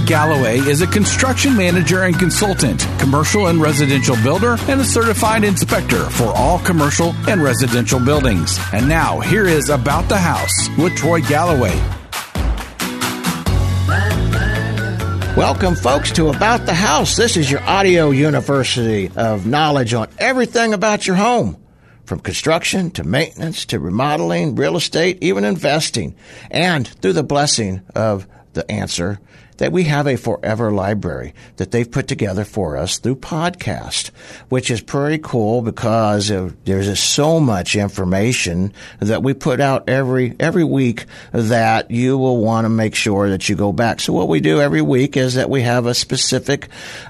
Galloway is a construction manager and consultant, commercial and residential builder, and a certified inspector for all commercial and residential buildings. And now, here is About the House with Troy Galloway. Welcome, folks, to About the House. This is your audio university of knowledge on everything about your home from construction to maintenance to remodeling, real estate, even investing. And through the blessing of the answer that we have a forever library that they've put together for us through podcast, which is pretty cool because there's so much information that we put out every every week that you will want to make sure that you go back. So what we do every week is that we have a specific,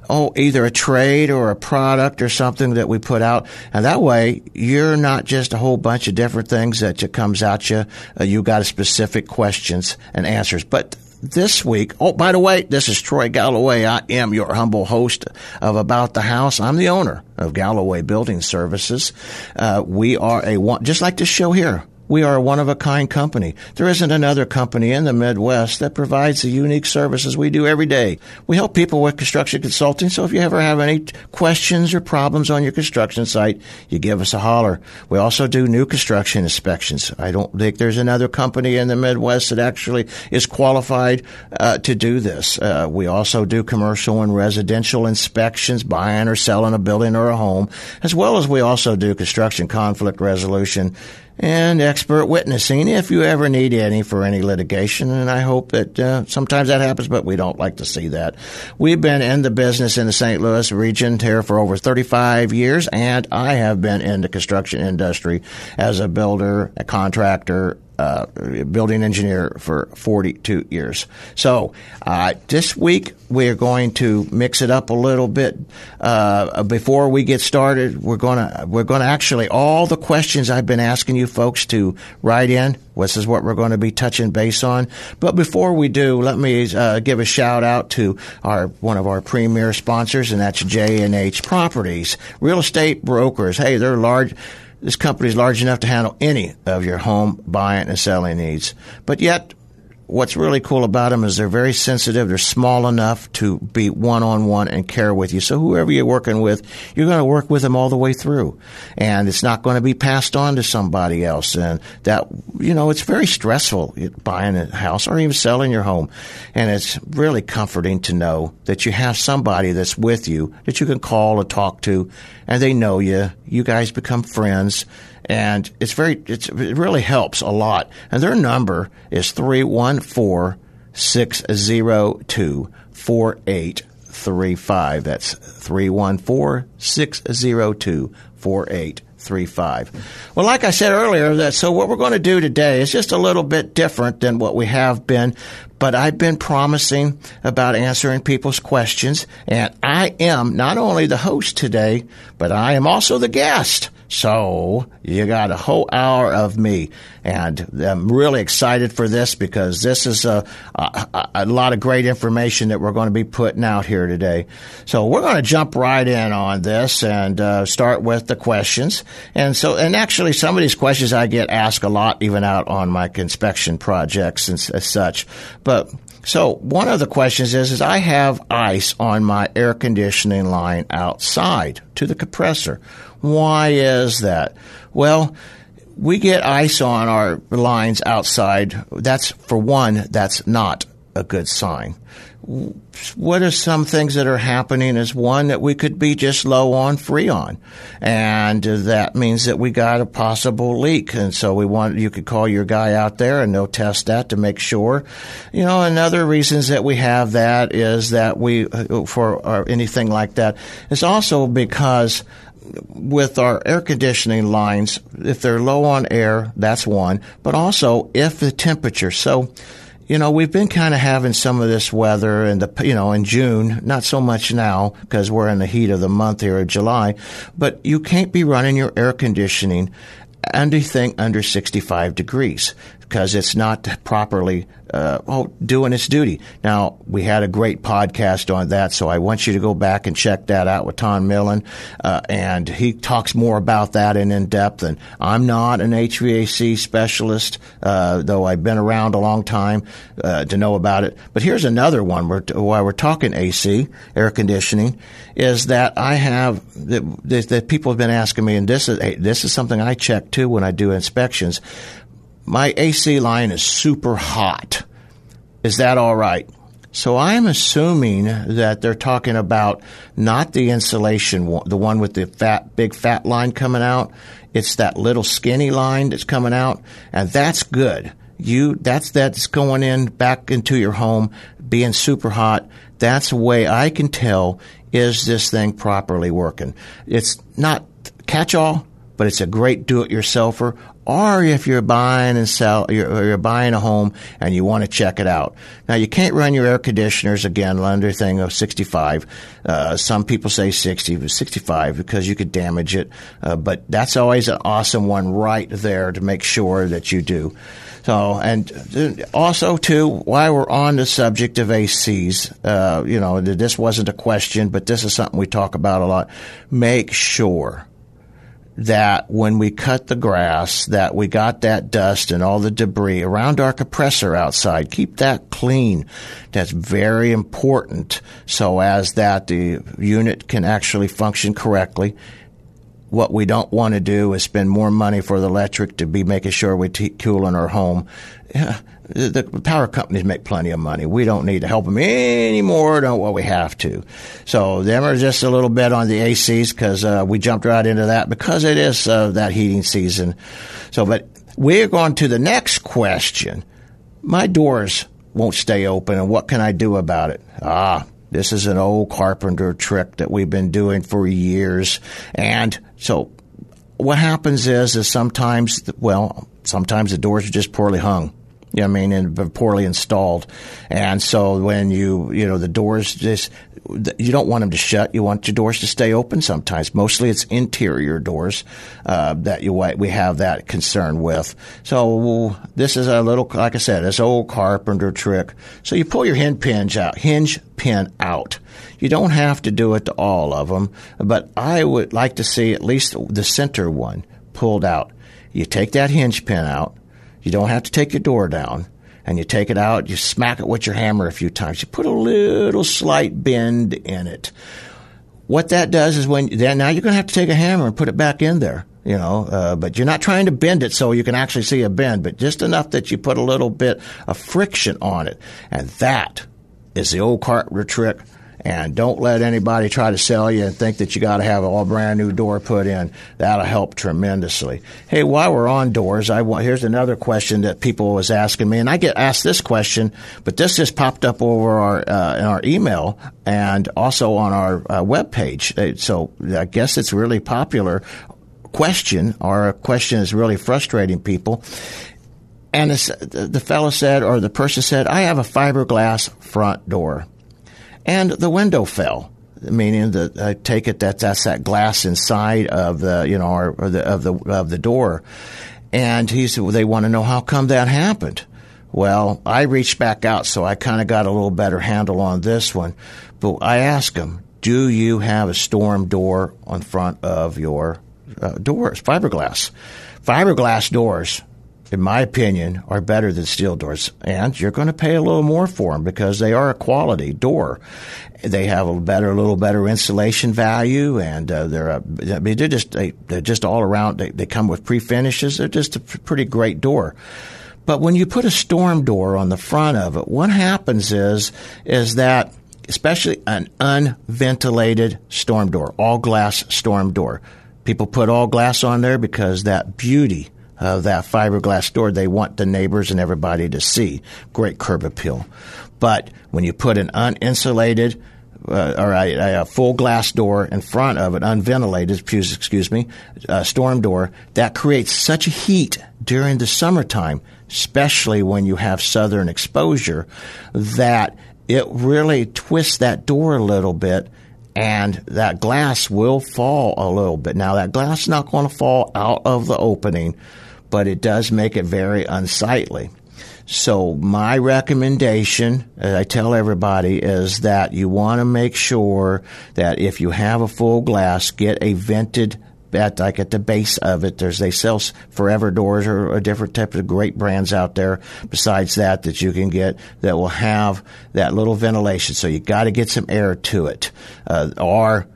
oh, either a trade or a product or something that we put out, and that way you're not just a whole bunch of different things that comes at you. Uh, you got a specific questions and answers, but this week. Oh, by the way, this is Troy Galloway. I am your humble host of About the House. I'm the owner of Galloway Building Services. Uh, we are a one, just like this show here. We are a one of a kind company. There isn't another company in the Midwest that provides the unique services we do every day. We help people with construction consulting, so if you ever have any questions or problems on your construction site, you give us a holler. We also do new construction inspections. I don't think there's another company in the Midwest that actually is qualified uh, to do this. Uh, we also do commercial and residential inspections, buying or selling a building or a home, as well as we also do construction conflict resolution and expert witnessing if you ever need any for any litigation. And I hope that uh, sometimes that happens, but we don't like to see that. We've been in the business in the St. Louis region here for over 35 years, and I have been in the construction industry as a builder, a contractor, uh, building engineer for 42 years. So uh, this week we're going to mix it up a little bit. Uh, before we get started, we're gonna we're gonna actually all the questions I've been asking you folks to write in. This is what we're going to be touching base on. But before we do, let me uh, give a shout out to our one of our premier sponsors, and that's J and H Properties, real estate brokers. Hey, they're large this company is large enough to handle any of your home buying and selling needs. But yet, what's really cool about them is they're very sensitive. They're small enough to be one on one and care with you. So whoever you're working with, you're going to work with them all the way through. And it's not going to be passed on to somebody else. And that, you know, it's very stressful buying a house or even selling your home. And it's really comforting to know that you have somebody that's with you that you can call or talk to and they know you. You guys become friends and it's very it's, it really helps a lot. And their number is 314 602 4835. That's 314 602 4835. Well, like I said earlier, that so what we're going to do today is just a little bit different than what we have been, but I've been promising about answering people's questions, and I am not only the host today, but I am also the guest. So you got a whole hour of me, and I'm really excited for this because this is a, a, a, lot of great information that we're going to be putting out here today. So we're going to jump right in on this and uh, start with the questions. And so, and actually, some of these questions I get asked a lot, even out on my inspection projects and as such. But so one of the questions is, is I have ice on my air conditioning line outside to the compressor. Why is that? Well, we get ice on our lines outside. That's, for one, that's not a good sign. What are some things that are happening is one that we could be just low on freon. And that means that we got a possible leak. And so we want, you could call your guy out there and they'll test that to make sure. You know, another reasons that we have that is that we, uh, for uh, anything like that, is also because with our air conditioning lines, if they're low on air, that's one, but also if the temperature. So, you know, we've been kind of having some of this weather in the, you know, in June, not so much now because we're in the heat of the month here of July, but you can't be running your air conditioning anything under 65 degrees because it's not properly uh, oh, doing its duty. Now, we had a great podcast on that, so I want you to go back and check that out with Tom Millen. Uh, and he talks more about that in in depth. And I'm not an HVAC specialist, uh, though I've been around a long time uh, to know about it. But here's another one where, while we're talking AC, air conditioning, is that I have that, that people have been asking me, and this is this is something I check too when I do inspections. My AC line is super hot. Is that all right? So I'm assuming that they're talking about not the insulation, the one with the fat, big fat line coming out. It's that little skinny line that's coming out, and that's good. You, that's, that's going in back into your home, being super hot. That's the way I can tell is this thing properly working. It's not catch all, but it's a great do it yourselfer or if you're buying and sell, you're, you're, buying a home and you want to check it out. Now you can't run your air conditioners again under thing of 65. Uh, some people say 60, but 65 because you could damage it. Uh, but that's always an awesome one right there to make sure that you do. So, and also too, while we're on the subject of ACs, uh, you know, this wasn't a question, but this is something we talk about a lot. Make sure that when we cut the grass that we got that dust and all the debris around our compressor outside. Keep that clean. That's very important. So as that the unit can actually function correctly. What we don't want to do is spend more money for the electric to be making sure we keep cooling our home the power companies make plenty of money. We don't need to help them any more than what we have to. So them are just a little bit on the ACs because uh, we jumped right into that because it is uh, that heating season. So, but we're going to the next question. My doors won't stay open, and what can I do about it? Ah, this is an old carpenter trick that we've been doing for years, and so what happens is, is sometimes, well, sometimes the doors are just poorly hung you know what I mean, and poorly installed. And so when you, you know, the doors just, you don't want them to shut. You want your doors to stay open sometimes. Mostly it's interior doors, uh, that you, we have that concern with. So this is a little, like I said, this old carpenter trick. So you pull your hinge pins out, hinge pin out. You don't have to do it to all of them, but I would like to see at least the center one pulled out. You take that hinge pin out you don't have to take your door down. And you take it out, you smack it with your hammer a few times. You put a little slight bend in it. What that does is when then now you're going to have to take a hammer and put it back in there you know, uh, but you're not trying to bend it so you can actually see a bend, but just enough that you put a little bit of friction on it. And that is the old carpenter trick and don't let anybody try to sell you and think that you got to have a all brand new door put in. That'll help tremendously. Hey, while we're on doors, I want, here's another question that people was asking me, and I get asked this question, but this just popped up over our uh, in our email and also on our uh, web page. So I guess it's really popular question, or a question is really frustrating people. And the fellow said, or the person said, I have a fiberglass front door and the window fell. Meaning that I take it that that's that glass inside of the you know or, or the, of the of the door, and he said well, they want to know how come that happened. Well, I reached back out, so I kind of got a little better handle on this one. But I asked him, "Do you have a storm door on front of your uh, doors, fiberglass?" Fiberglass doors in my opinion, are better than steel doors. And you're going to pay a little more for them because they are a quality door. They have a better, little better insulation value, and uh, they're I mean, they're just they, are just all around. They, they come with pre finishes. They're just a pretty great door. But when you put a storm door on the front of it, what happens is is that especially an unventilated storm door, all glass storm door. People put all glass on there because that beauty of that fiberglass door they want the neighbors and everybody to see. Great curb appeal. But when you put an uninsulated uh, or a, a, full glass door in front of an unventilated, excuse me, storm door, that creates such a heat during the summertime, especially when you have southern exposure, that it really twists that door a little bit and that glass will fall a little bit. Now that glass is not going to fall out of the opening, but it does make it very unsightly. So my recommendation, as I tell everybody, is that you want to make sure that if you have a full glass, get a vented at like at the base of it. There's they sell forever doors or a different type of great brands out there. Besides that, that you can get that will have that little ventilation. So you got to get some air to it, uh, or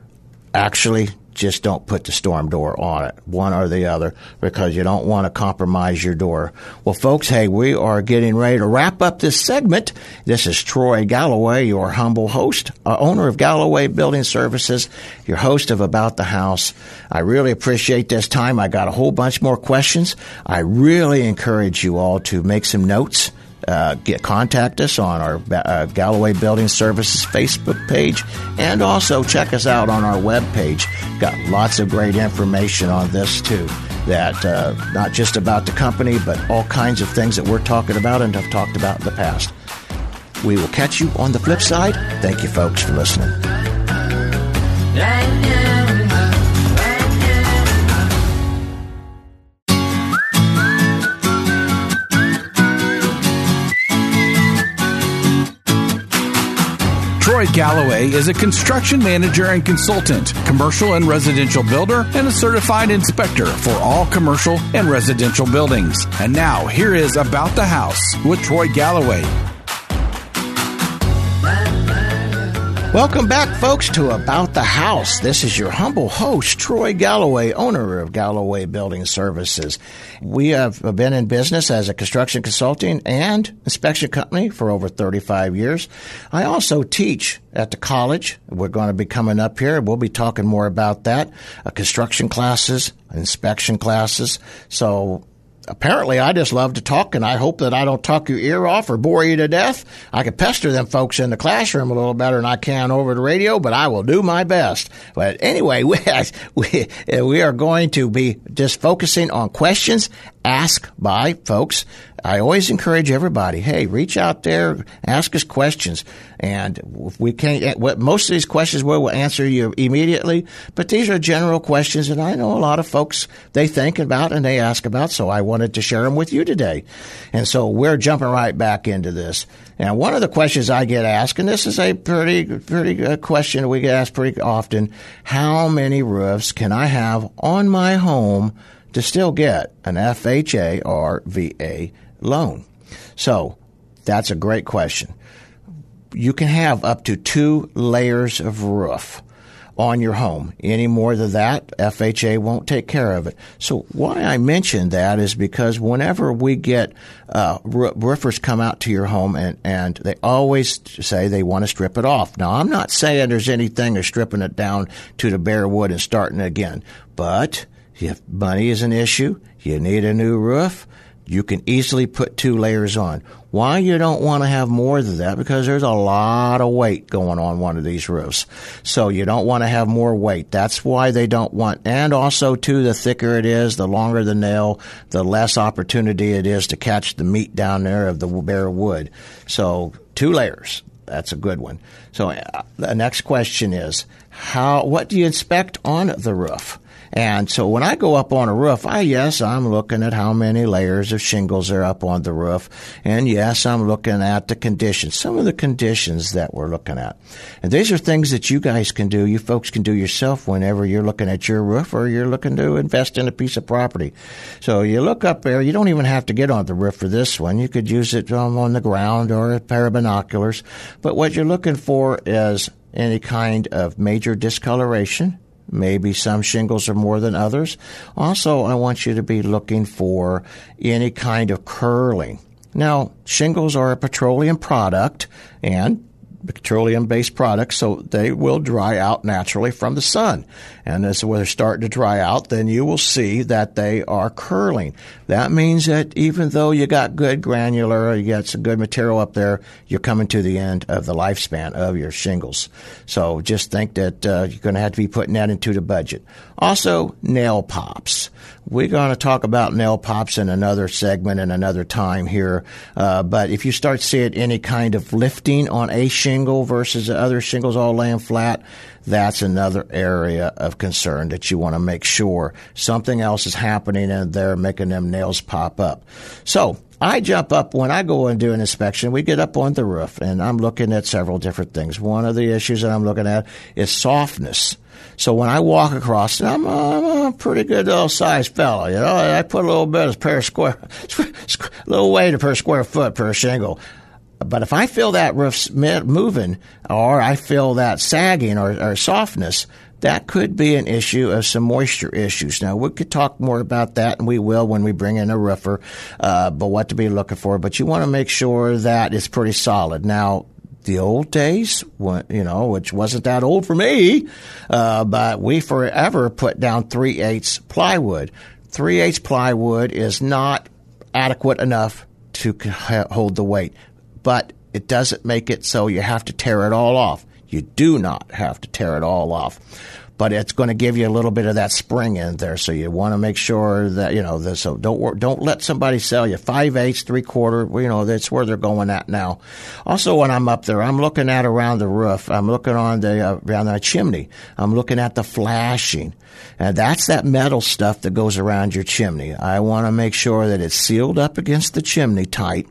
actually just don't put the storm door on it, one or the other, because you don't want to compromise your door. Well, folks, hey, we are getting ready to wrap up this segment. This is Troy Galloway, your humble host, uh, owner of Galloway Building Services, your host of About the House. I really appreciate this time. I got a whole bunch more questions. I really encourage you all to make some notes uh, get contact us on our uh, Galloway Building Services Facebook page, and also check us out on our web page. Got lots of great information on this too. That uh, not just about the company, but all kinds of things that we're talking about and have talked about in the past. We will catch you on the flip side. Thank you, folks, for listening. Troy Galloway is a construction manager and consultant, commercial and residential builder, and a certified inspector for all commercial and residential buildings. And now, here is About the House with Troy Galloway. Welcome back, folks, to About the House. This is your humble host, Troy Galloway, owner of Galloway Building Services. We have been in business as a construction consulting and inspection company for over 35 years. I also teach at the college. We're going to be coming up here. We'll be talking more about that. Uh, construction classes, inspection classes. So apparently I just love to talk, and I hope that I don't talk your ear off or bore you to death. I can pester them folks in the classroom a little better than I can over the radio, but I will do my best. But anyway, we, we, we are going to be just focusing on questions asked by folks I always encourage everybody, hey, reach out there, ask us questions. And if we can't, eh, what most of these questions we will answer you immediately, but these are general questions that I know a lot of folks, they think about and they ask about. So I wanted to share them with you today. And so we're jumping right back into this. And one of the questions I get asked, and this is a pretty, pretty good question we get asked pretty often, how many roofs can I have on my home to still get an FHA or VA loan? So that's a great question. You can have up to two layers of roof on your home. Any more than that, FHA won't take care of it. So why I mention that is because whenever we get uh, roofers come out to your home and, and they always say they want to strip it off. Now I'm not saying there's anything of stripping it down to the bare wood and starting again, but if money is an issue, you need a new roof, you can easily put two layers on. Why you don't want to have more than that? Because there's a lot of weight going on one of these roofs. So you don't want to have more weight. That's why they don't want, and also too, the thicker it is, the longer the nail, the less opportunity it is to catch the meat down there of the bare wood. So two layers. That's a good one. So uh, the next question is, how, what do you inspect on the roof? And so when I go up on a roof, I, yes, I'm looking at how many layers of shingles are up on the roof. And yes, I'm looking at the conditions, some of the conditions that we're looking at. And these are things that you guys can do, you folks can do yourself whenever you're looking at your roof or you're looking to invest in a piece of property. So you look up there, you don't even have to get on the roof for this one. You could use it um, on the ground or a pair of binoculars. But what you're looking for is any kind of major discoloration Maybe some shingles are more than others. Also, I want you to be looking for any kind of curling. Now, shingles are a petroleum product and petroleum based products, so they will dry out naturally from the sun. And as they're starting to dry out, then you will see that they are curling. That means that even though you got good granular, you got some good material up there, you're coming to the end of the lifespan of your shingles. So just think that uh, you're going to have to be putting that into the budget. Also, nail pops. We're going to talk about nail pops in another segment and another time here. Uh, but if you start seeing any kind of lifting on a shingle versus the other shingles all laying flat, that's another area of concern that you want to make sure something else is happening in there, making them nails pop up. So I jump up when I go and do an inspection. We get up on the roof, and I'm looking at several different things. One of the issues that I'm looking at is softness. So when I walk across, and I'm, I'm a pretty good little sized fellow, you know, I put a little bit of per square, little weight per square foot per shingle. But if I feel that roof moving, or I feel that sagging or, or softness, that could be an issue of some moisture issues. Now, we could talk more about that, and we will when we bring in a roofer, uh, but what to be looking for. But you want to make sure that it's pretty solid. Now, the old days, you know, which wasn't that old for me, uh, but we forever put down three eighths plywood. Three eighths plywood is not adequate enough to hold the weight, but it doesn't make it so you have to tear it all off. You do not have to tear it all off. But it's going to give you a little bit of that spring in there, so you want to make sure that you know. The, so don't don't let somebody sell you five eighths, three quarter. You know that's where they're going at now. Also, when I'm up there, I'm looking at around the roof. I'm looking on the uh, around the chimney. I'm looking at the flashing. And that's that metal stuff that goes around your chimney. I want to make sure that it's sealed up against the chimney tight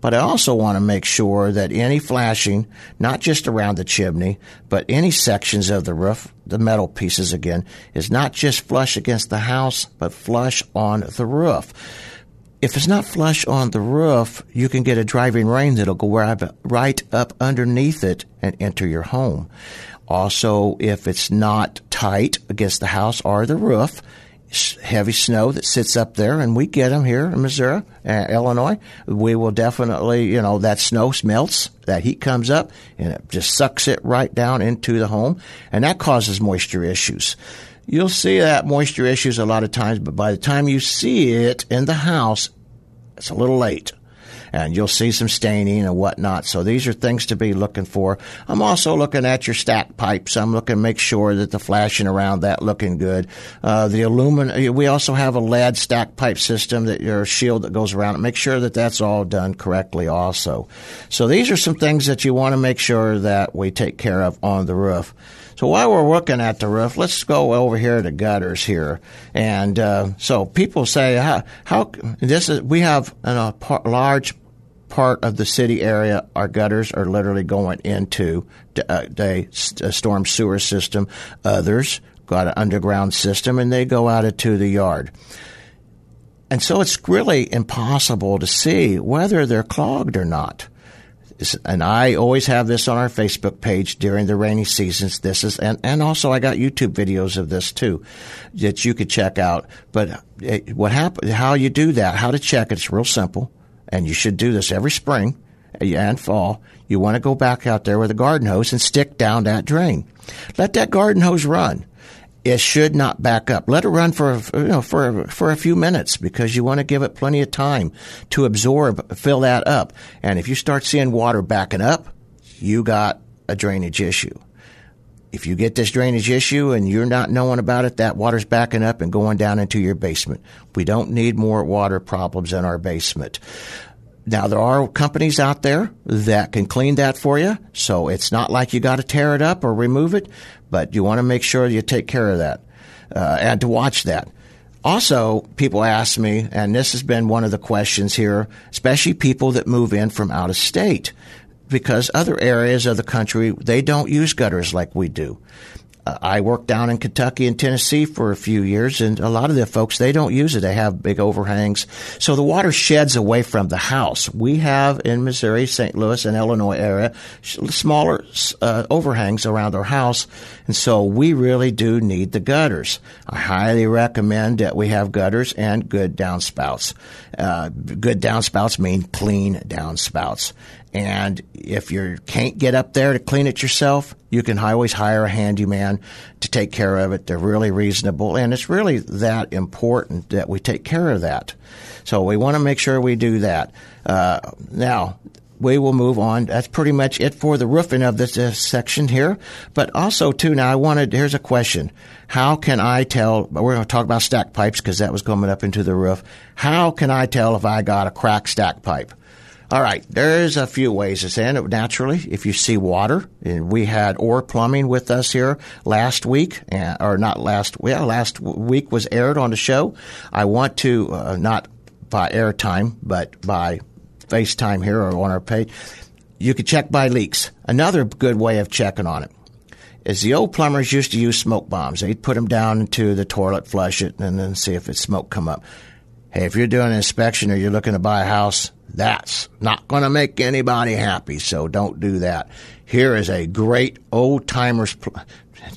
but I also want to make sure that any flashing, not just around the chimney, but any sections of the roof, the metal pieces again, is not just flush against the house, but flush on the roof. If it's not flush on the roof, you can get a driving rain that'll go right up underneath it and enter your home. Also, if it's not tight against the house or the roof, heavy snow that sits up there, and we get them here in Missouri, uh, Illinois. We will definitely, you know, that snow melts, that heat comes up, and it just sucks it right down into the home, and that causes moisture issues. You'll see that moisture issues a lot of times, but by the time you see it in the house, it's a little late and you'll see some staining and whatnot. So these are things to be looking for. I'm also looking at your stack pipes. I'm looking to make sure that the flashing around that looking good. Uh, the aluminum. We also have a lead stack pipe system that your shield that goes around it. Make sure that that's all done correctly. Also, so these are some things that you want to make sure that we take care of on the roof. So while we're looking at the roof, let's go over here to gutters here. And uh, so people say, how, how this is we have a par- large part of the city area, our gutters are literally going into uh, a, a storm sewer system. Others got an underground system and they go out into the yard. And so it's really impossible to see whether they're clogged or not and I always have this on our Facebook page during the rainy seasons. This is, and, and also I got YouTube videos of this too that you could check out. But eh, what happened, how you do that, how to check it, it's real simple. And you should do this every spring and fall. You want to go back out there with a garden hose and stick down that drain. Let that garden hose run it should not back up. Let it run for you know for for a few minutes because you want to give it plenty of time to absorb, fill that up. And if you start seeing water backing up, you got a drainage issue. If you get this drainage issue and you're not knowing about it, that water's backing up and going down into your basement. We don't need more water problems in our basement. Now there are companies out there that can clean that for you, so it's not like you got to tear it up or remove it, but you want to make sure you take care of that uh, and to watch that. Also, people ask me, and this has been one of the questions here, especially people that move in from out of state, because other areas of the country they don't use gutters like we do. I worked down in Kentucky and Tennessee for a few years, and a lot of the folks they don't use it. They have big overhangs, so the water sheds away from the house. We have in Missouri, St. Louis, and Illinois area smaller uh, overhangs around our house, and so we really do need the gutters. I highly recommend that we have gutters and good downspouts. Uh, good downspouts mean clean downspouts. And if you can't get up there to clean it yourself, you can always hire a handyman to take care of it. They're really reasonable, and it's really that important that we take care of that. So we want to make sure we do that. Uh, now, we will move on. That's pretty much it for the roofing of this section here. But also, too, now I wanted, here's a question. How can I tell, we're going to talk about stack pipes because that was coming up into the roof. How can I tell if I got a cracked stack pipe? All right, there's a few ways it's it. Naturally, if you see water, and we had Or Plumbing with us here last week, or not last, well, last week was aired on the show. I want to, uh, not by airtime, but by FaceTime here or on our page, you can check by leaks. Another good way of checking on it is the old plumbers used to use smoke bombs. They'd put them down into the toilet, flush it, and then see if it's smoke come up. Hey, if you're doing an inspection or you're looking to buy a house, that's not going to make anybody happy. So don't do that. Here is a great old timers. Pl-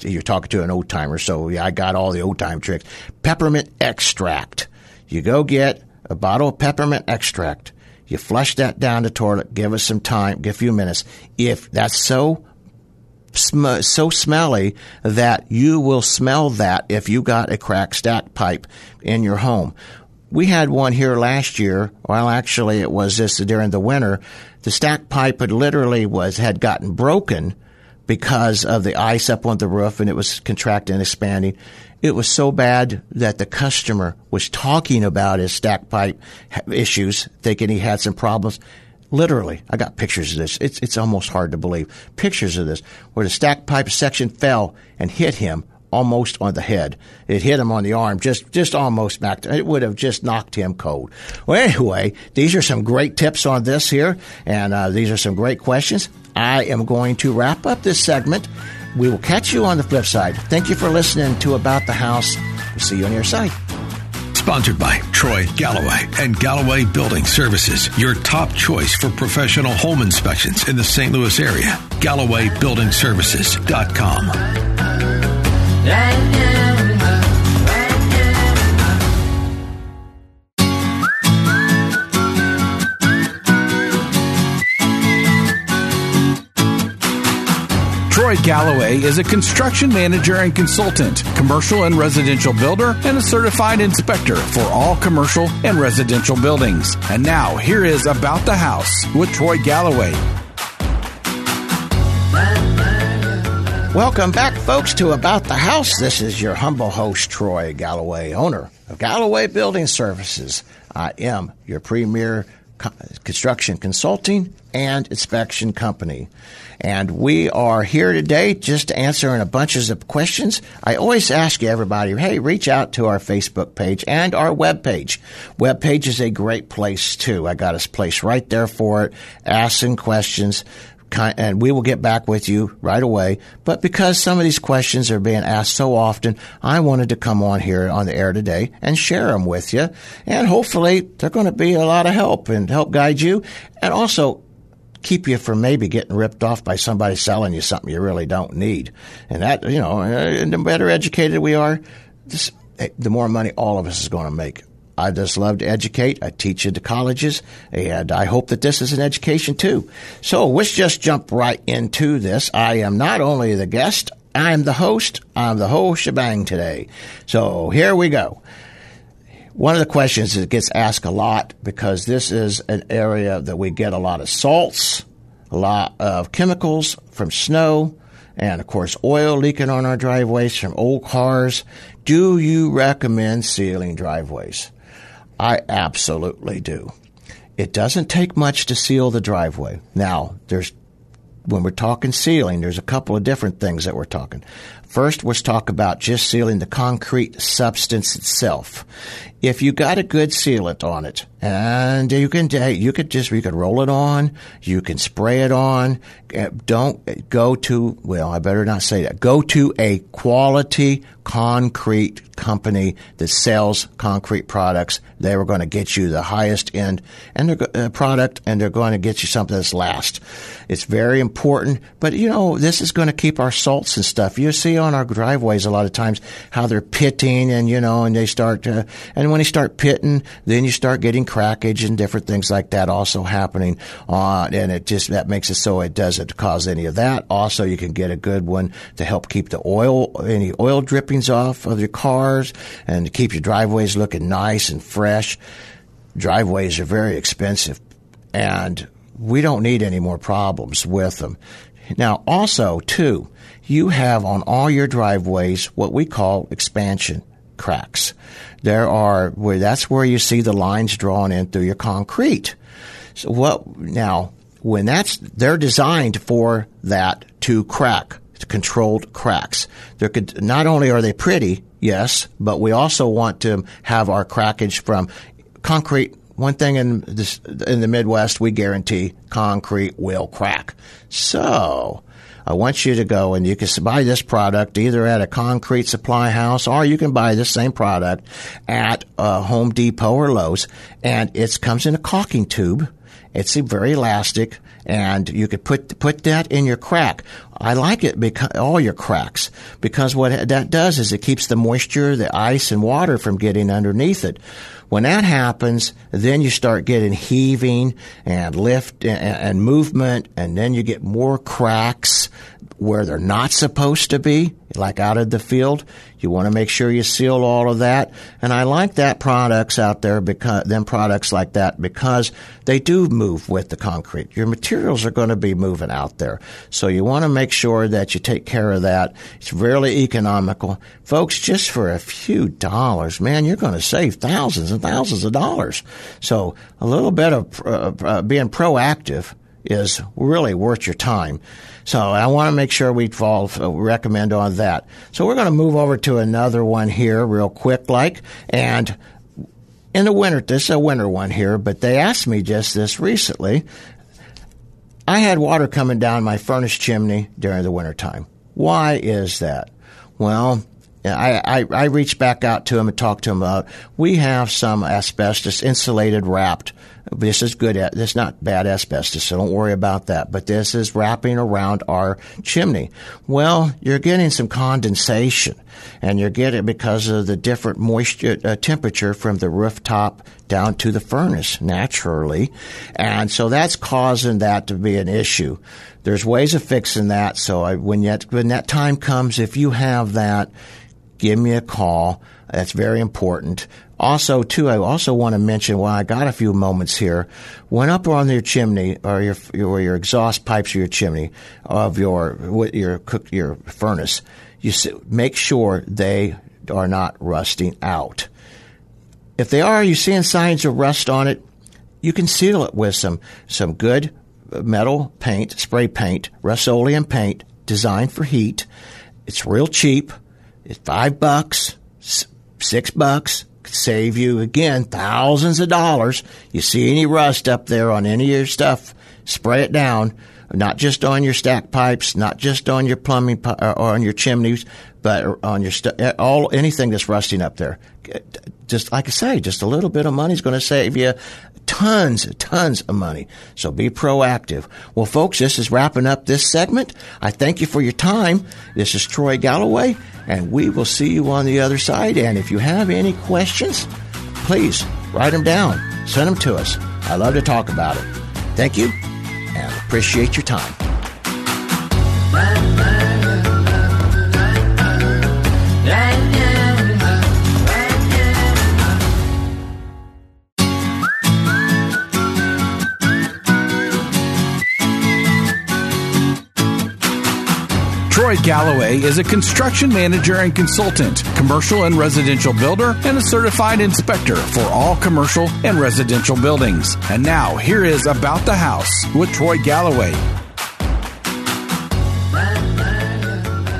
you're talking to an old timer, so yeah, I got all the old time tricks. Peppermint extract. You go get a bottle of peppermint extract. You flush that down the toilet. Give us some time. Give a few minutes. If that's so sm- so smelly that you will smell that if you got a cracked stack pipe in your home. We had one here last year. Well, actually, it was this during the winter. The stack pipe had literally was had gotten broken because of the ice up on the roof, and it was contracting and expanding. It was so bad that the customer was talking about his stack pipe issues, thinking he had some problems. Literally, I got pictures of this. It's, it's almost hard to believe. Pictures of this where the stack pipe section fell and hit him almost on the head. It hit him on the arm, just just almost back. It would have just knocked him cold. Well, anyway, these are some great tips on this here, and uh, these are some great questions. I am going to wrap up this segment. We will catch you on the flip side. Thank you for listening to About the House. We'll see you on your side. Sponsored by Troy Galloway and Galloway Building Services, your top choice for professional home inspections in the St. Louis area. GallowayBuildingServices.com. Troy Galloway is a construction manager and consultant, commercial and residential builder, and a certified inspector for all commercial and residential buildings. And now, here is About the House with Troy Galloway. Welcome back, folks, to About the House. This is your humble host, Troy Galloway, owner of Galloway Building Services. I am your premier construction consulting and inspection company. And we are here today just answering a bunches of questions. I always ask everybody, hey, reach out to our Facebook page and our web page. Web page is a great place too. I got a place right there for it. Asking questions and we will get back with you right away. But because some of these questions are being asked so often, I wanted to come on here on the air today and share them with you. And hopefully they're going to be a lot of help and help guide you. And also keep you from maybe getting ripped off by somebody selling you something you really don't need. And that, you know, the better educated we are, this, eh, the more money all of us is going to make. I just love to educate. I teach into colleges, and I hope that this is an education too. So let's just jump right into this. I am not only the guest, I'm the host. I'm the whole shebang today. So here we go. One of the questions that gets asked a lot because this is an area that we get a lot of salts, a lot of chemicals from snow, and of course oil leaking on our driveways from old cars. Do you recommend sealing driveways? I absolutely do. It doesn't take much to seal the driveway. Now, there's when we're talking sealing, there's a couple of different things that we're talking. First, let's talk about just sealing the concrete substance itself. If you got a good sealant on it, and you can you could just you could roll it on, you can spray it on. Uh, don't go to well, I better not say that. Go to a quality concrete company that sells concrete products. They were going to get you the highest end and uh, product, and they're going to get you something that's last. It's very important, but you know this is going to keep our salts and stuff. You see on our driveways a lot of times how they're pitting, and you know, and they start and when you start pitting, then you start getting crackage and different things like that also happening. Uh, and it just, that makes it so it doesn't cause any of that. Also, you can get a good one to help keep the oil, any oil drippings off of your cars and to keep your driveways looking nice and fresh. Driveways are very expensive and we don't need any more problems with them. Now, also, too, you have on all your driveways what we call expansion cracks. There are where that's where you see the lines drawn in through your concrete. So what now? When that's they're designed for that to crack, controlled cracks. There could not only are they pretty, yes, but we also want to have our crackage from concrete. One thing in this in the Midwest, we guarantee concrete will crack. So I want you to go and you can buy this product either at a concrete supply house or you can buy this same product at uh, Home Depot or Lowe's. And it comes in a caulking tube. It's very elastic and you could put put that in your crack. I like it because all your cracks because what that does is it keeps the moisture, the ice and water from getting underneath it. When that happens, then you start getting heaving and lift and, and movement, and then you get more cracks where they're not supposed to be, like out of the field. You want to make sure you seal all of that. And I like that products out there because them products like that because they do move with the concrete. Your materials are going to be moving out there. So you want to make sure that you take care of that. It's really economical. Folks, just for a few dollars, man, you're going to save thousands and thousands of dollars. So a little bit of uh, uh, being proactive is really worth your time. So I want to make sure we fall, uh, recommend on that. So we're going to move over to another one here real quick, like, and in the winter, this is a winter one here, but they asked me just this recently. I had water coming down my furnace chimney during the wintertime. Why is that? Well, I, I, I reached back out to him and talked to him about we have some asbestos insulated wrapped this is good. At this is not bad asbestos, so don't worry about that. But this is wrapping around our chimney. Well, you're getting some condensation, and you're getting because of the different moisture uh, temperature from the rooftop down to the furnace naturally, and so that's causing that to be an issue. There's ways of fixing that. So I, when that when that time comes, if you have that, give me a call. That's very important. Also, too, I also want to mention while I got a few moments here, when up on your chimney or your or your exhaust pipes or your chimney of your your cook your furnace, you make sure they are not rusting out. If they are, you seeing signs of rust on it, you can seal it with some some good metal paint, spray paint, Rust-Oleum paint designed for heat. It's real cheap. It's five bucks, six bucks could save you again thousands of dollars. You see any rust up there on any of your stuff, spray it down. Not just on your stack pipes, not just on your plumbing or uh, on your chimneys, but on your st- all anything that's rusting up there. Just like I say, just a little bit of money is going to save you tons, tons of money. So be proactive. Well, folks, this is wrapping up this segment. I thank you for your time. This is Troy Galloway, and we will see you on the other side. And if you have any questions, please write them down, send them to us. I love to talk about it. Thank you, and appreciate your time. Troy Galloway is a construction manager and consultant, commercial and residential builder, and a certified inspector for all commercial and residential buildings. And now, here is About the House with Troy Galloway.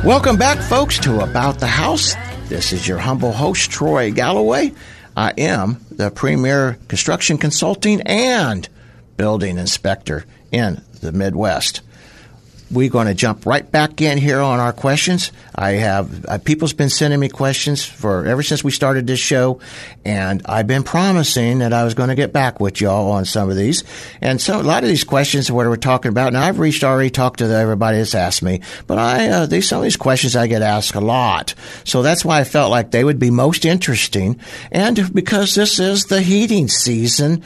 Welcome back, folks, to About the House. This is your humble host, Troy Galloway. I am the premier construction consulting and building inspector in the Midwest we're going to jump right back in here on our questions. I have uh, people's been sending me questions for ever since we started this show, and I've been promising that I was going to get back with y'all on some of these. And so a lot of these questions, are what we're talking about, now I've reached already talked to everybody that's asked me, but I uh, these some of these questions I get asked a lot, so that's why I felt like they would be most interesting, and because this is the heating season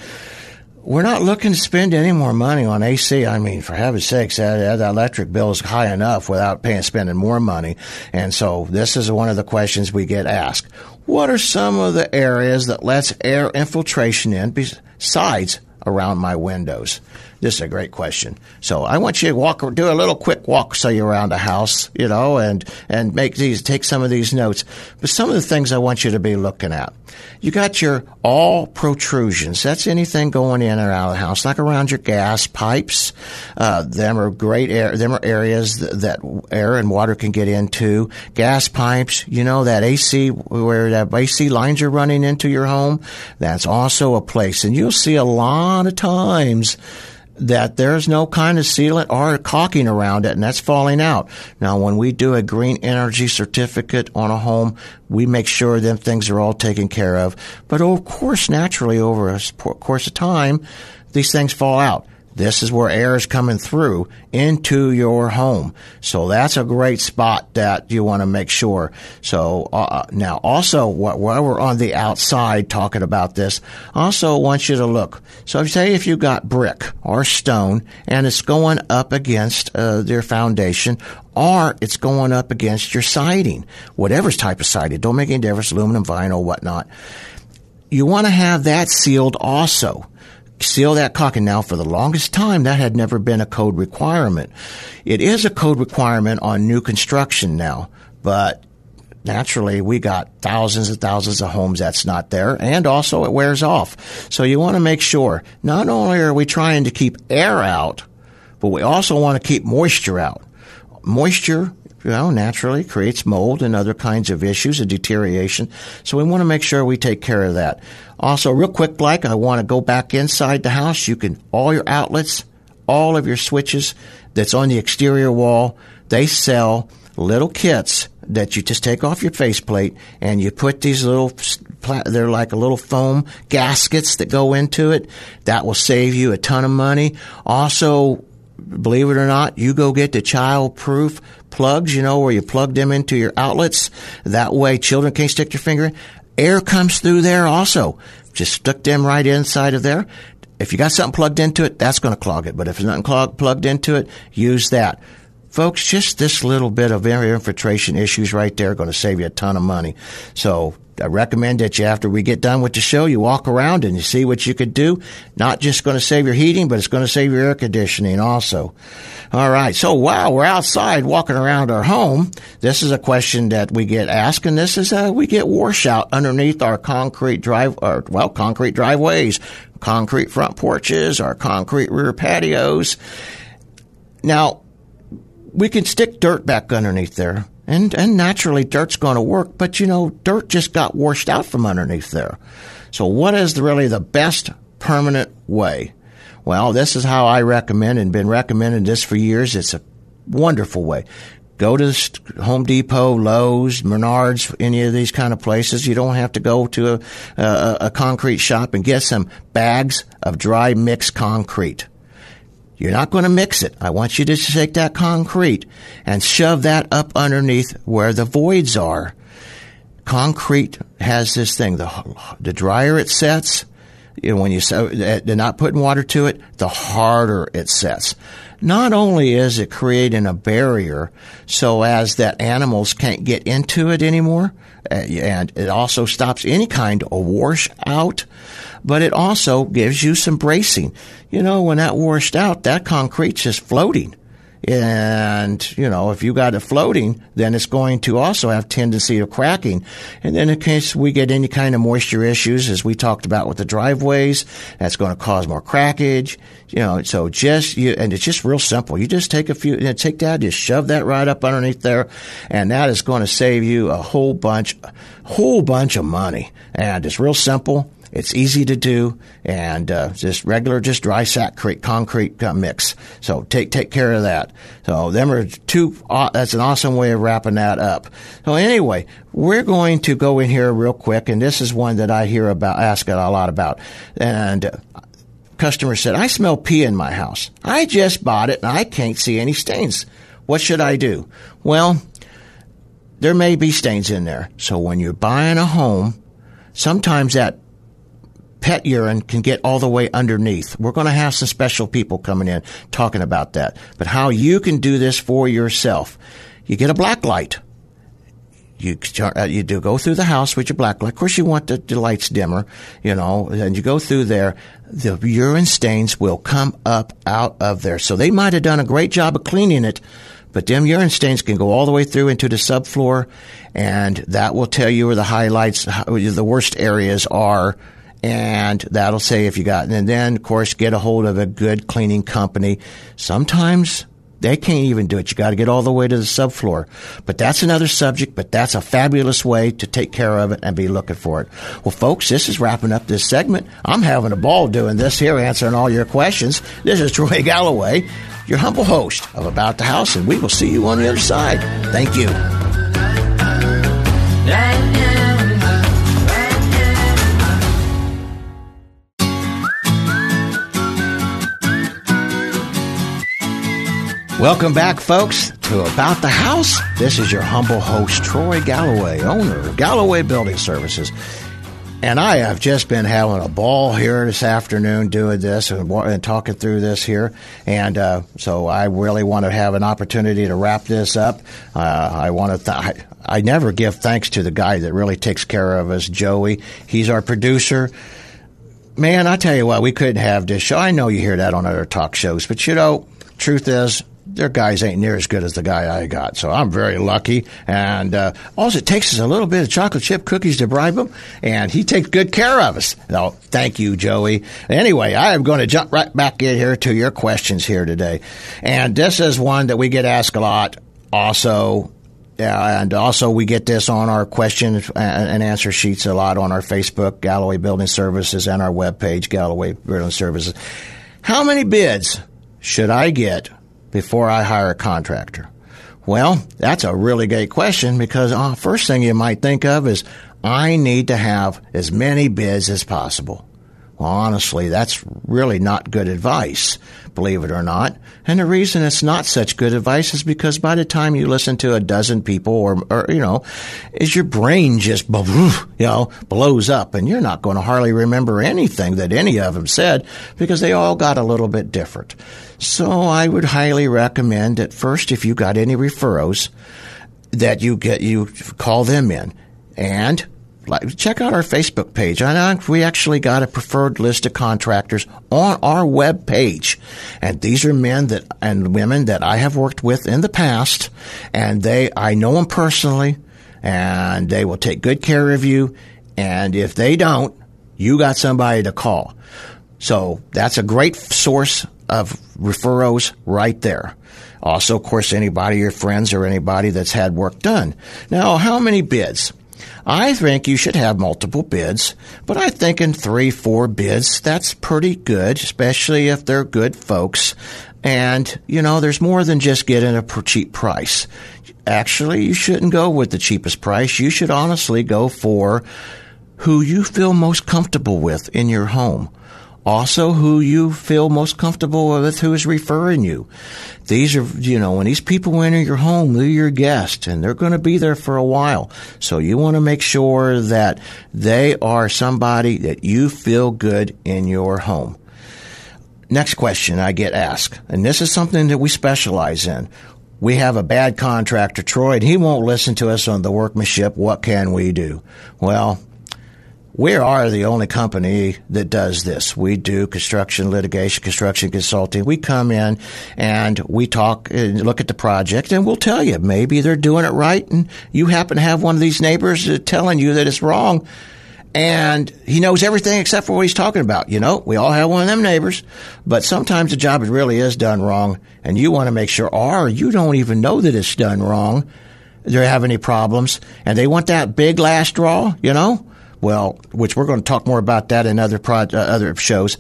we're not looking to spend any more money on AC. I mean, for heaven's sakes, that, that electric bill is high enough without paying, spending more money. And so this is one of the questions we get asked. What are some of the areas that lets air infiltration in besides around my windows? This is a great question. So I want you to walk, do a little quick walk, say around the house, you know, and, and make these, take some of these notes. But some of the things I want you to be looking at. You got your all protrusions. That's anything going in or out of the house, like around your gas pipes. Uh, them are great air. Them are areas that, that air and water can get into. Gas pipes. You know that AC where that AC lines are running into your home. That's also a place, and you'll see a lot of times that there's no kind of sealant or caulking around it, and that's falling out. Now, when we do a green energy certificate on a home, we make sure them things are all taken care of. But of course, naturally, over a course of time, these things fall out. This is where air is coming through into your home. So that's a great spot that you want to make sure. So uh, uh now also while we're on the outside talking about this, also want you to look. So say if you got brick or stone and it's going up against uh, their foundation or it's going up against your siding, whatever type of siding, don't make any difference, aluminum, vinyl, whatnot. You want to have that sealed also seal that caulking. Now, for the longest time, that had never been a code requirement. It is a code requirement on new construction now, but naturally we got thousands and thousands of homes that's not there and also it wears off. So you want to make sure not only are we trying to keep air out, but we also want to keep moisture out. Moisture you know, naturally creates mold and other kinds of issues and deterioration. So we want to make sure we take care of that. Also, real quick, like I want to go back inside the house. You can all your outlets, all of your switches that's on the exterior wall. They sell little kits that you just take off your faceplate and you put these little they're like a little foam gaskets that go into it that will save you a ton of money also believe it or not you go get the child proof plugs, you know, where you plug them into your outlets. That way children can't stick their finger in. Air comes through there also. Just stick them right inside of there. If you got something plugged into it, that's going to clog it. But if there's nothing clog, plugged into it, use that. Folks, just this little bit of air infiltration issues right there are going to save you a ton of money. So I recommend that you, after we get done with the show, you walk around and you see what you could do. Not just going to save your heating, but it's going to save your air conditioning also. All right. So while we're outside walking around our home, this is a question that we get asked, and this is uh, we get washout underneath our concrete drive, or well, concrete driveways, concrete front porches, our concrete rear patios. Now, we can stick dirt back underneath there and, and naturally, dirt's going to work, but you know, dirt just got washed out from underneath there. So, what is the, really the best permanent way? Well, this is how I recommend and been recommending this for years. It's a wonderful way. Go to Home Depot, Lowe's, Menards, any of these kind of places. You don't have to go to a, a, a concrete shop and get some bags of dry mixed concrete. You're not going to mix it. I want you to take that concrete and shove that up underneath where the voids are. Concrete has this thing. The, the drier it sets, you know, when you uh, they're not putting water to it, the harder it sets. Not only is it creating a barrier so as that animals can't get into it anymore, uh, and it also stops any kind of washout, but it also gives you some bracing. You know, when that washed out, that concrete's just floating. And, you know, if you got it floating, then it's going to also have tendency of cracking. And then in case we get any kind of moisture issues, as we talked about with the driveways, that's going to cause more crackage. You know, so just, you, and it's just real simple. You just take a few, you know, take that, just shove that right up underneath there, and that is going to save you a whole bunch, whole bunch of money. And it's real simple. It's easy to do, and uh, just regular, just dry sack concrete uh, mix. So take take care of that. So them are two. Uh, that's an awesome way of wrapping that up. So anyway, we're going to go in here real quick, and this is one that I hear about, ask a lot about, and. Uh, customer said, I smell pee in my house. I just bought it and I can't see any stains. What should I do? Well, there may be stains in there. So when you're buying a home, sometimes that pet urine can get all the way underneath. We're going to have some special people coming in talking about that. But how you can do this for yourself. You get a black light. You, uh, you do go through the house with your black light. Of course, you want the, the lights dimmer, you know, and you go through there. The urine stains will come up out of there. So they might have done a great job of cleaning it, but them urine stains can go all the way through into the subfloor, and that will tell you where the highlights, the worst areas are and that'll say if you got, and then of course get a hold of a good cleaning company. Sometimes they can't even do it. You got to get all the way to the subfloor. But that's another subject, but that's a fabulous way to take care of it and be looking for it. Well, folks, this is wrapping up this segment. I'm having a ball doing this here, answering all your questions. This is Troy Galloway, your humble host of About the House, and we will see you on the other side. Thank you. Welcome back, folks, to About the House. This is your humble host, Troy Galloway, owner of Galloway Building Services. And I have just been having a ball here this afternoon doing this and, and talking through this here. And uh, so I really want to have an opportunity to wrap this up. Uh, I want to. Th- I, I never give thanks to the guy that really takes care of us, Joey. He's our producer. Man, I tell you what, we couldn't have this show. I know you hear that on other talk shows, but you know, truth is, their guys ain't near as good as the guy I got. So I'm very lucky. And uh, all it takes is a little bit of chocolate chip cookies to bribe him, and he takes good care of us. So thank you, Joey. Anyway, I am going to jump right back in here to your questions here today. And this is one that we get asked a lot also. Yeah, and also we get this on our question and answer sheets a lot on our Facebook, Galloway Building Services, and our webpage, Galloway Building Services. How many bids should I get before I hire a contractor? Well, that's a really great question because uh, first thing you might think of is I need to have as many bids as possible. Well, honestly, that's really not good advice, believe it or not. And the reason it's not such good advice is because by the time you listen to a dozen people or, or you know, is your brain just, you know, blows up and you're not going to hardly remember anything that any of them said because they all got a little bit different. So I would highly recommend that first, if you got any referrals, that you get, you call them in and like, check out our Facebook page. I we actually got a preferred list of contractors on our web page, and these are men that and women that I have worked with in the past, and they I know them personally, and they will take good care of you. And if they don't, you got somebody to call. So that's a great source of referrals right there. Also, of course, anybody, your friends or anybody that's had work done. Now, how many bids? I think you should have multiple bids, but I think in three, four bids, that's pretty good, especially if they're good folks. And, you know, there's more than just getting a cheap price. Actually, you shouldn't go with the cheapest price. You should honestly go for who you feel most comfortable with in your home also who you feel most comfortable with who is referring you. These are, you know, when these people enter your home, they're your guests and they're going to be there for a while. So you want to make sure that they are somebody that you feel good in your home. Next question I get asked, and this is something that we specialize in. We have a bad contractor, Troy, and he won't listen to us on the workmanship. What can we do? Well, we are the only company that does this. We do construction litigation, construction consulting. We come in and we talk and look at the project and we'll tell you maybe they're doing it right and you happen to have one of these neighbors telling you that it's wrong and he knows everything except for what he's talking about. You know, we all have one of them neighbors, but sometimes the job really is done wrong and you want to make sure, or you don't even know that it's done wrong. They have any problems and they want that big last draw, you know? Well, which we're going to talk more about that in other pro- uh, other shows.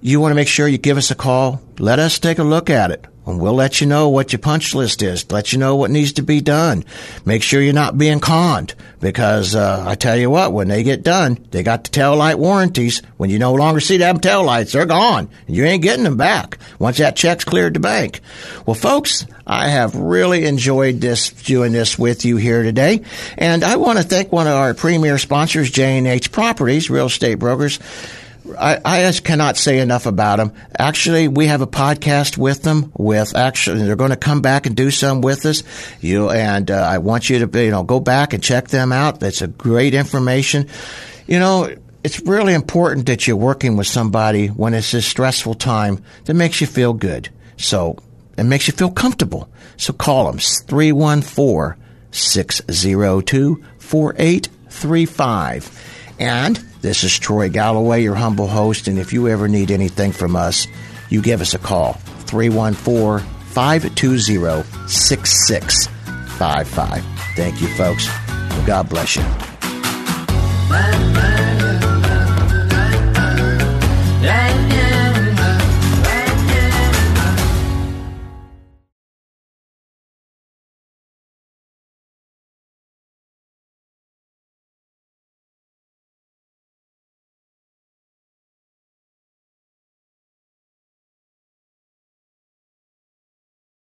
You want to make sure you give us a call. Let us take a look at it. And we'll let you know what your punch list is. Let you know what needs to be done. Make sure you're not being conned because uh, I tell you what, when they get done, they got the tail light warranties. When you no longer see them tail lights, they're gone. You ain't getting them back once that check's cleared the bank. Well, folks, I have really enjoyed this doing this with you here today, and I want to thank one of our premier sponsors, J and H Properties, real estate brokers. I, I just cannot say enough about them. Actually, we have a podcast with them. With actually, they're going to come back and do some with us. You and uh, I want you to you know go back and check them out. That's a great information. You know, it's really important that you're working with somebody when it's a stressful time that makes you feel good. So and makes you feel comfortable. So call them 314 602 4835. And this is Troy Galloway, your humble host. And if you ever need anything from us, you give us a call 314 520 6655. Thank you, folks. God bless you.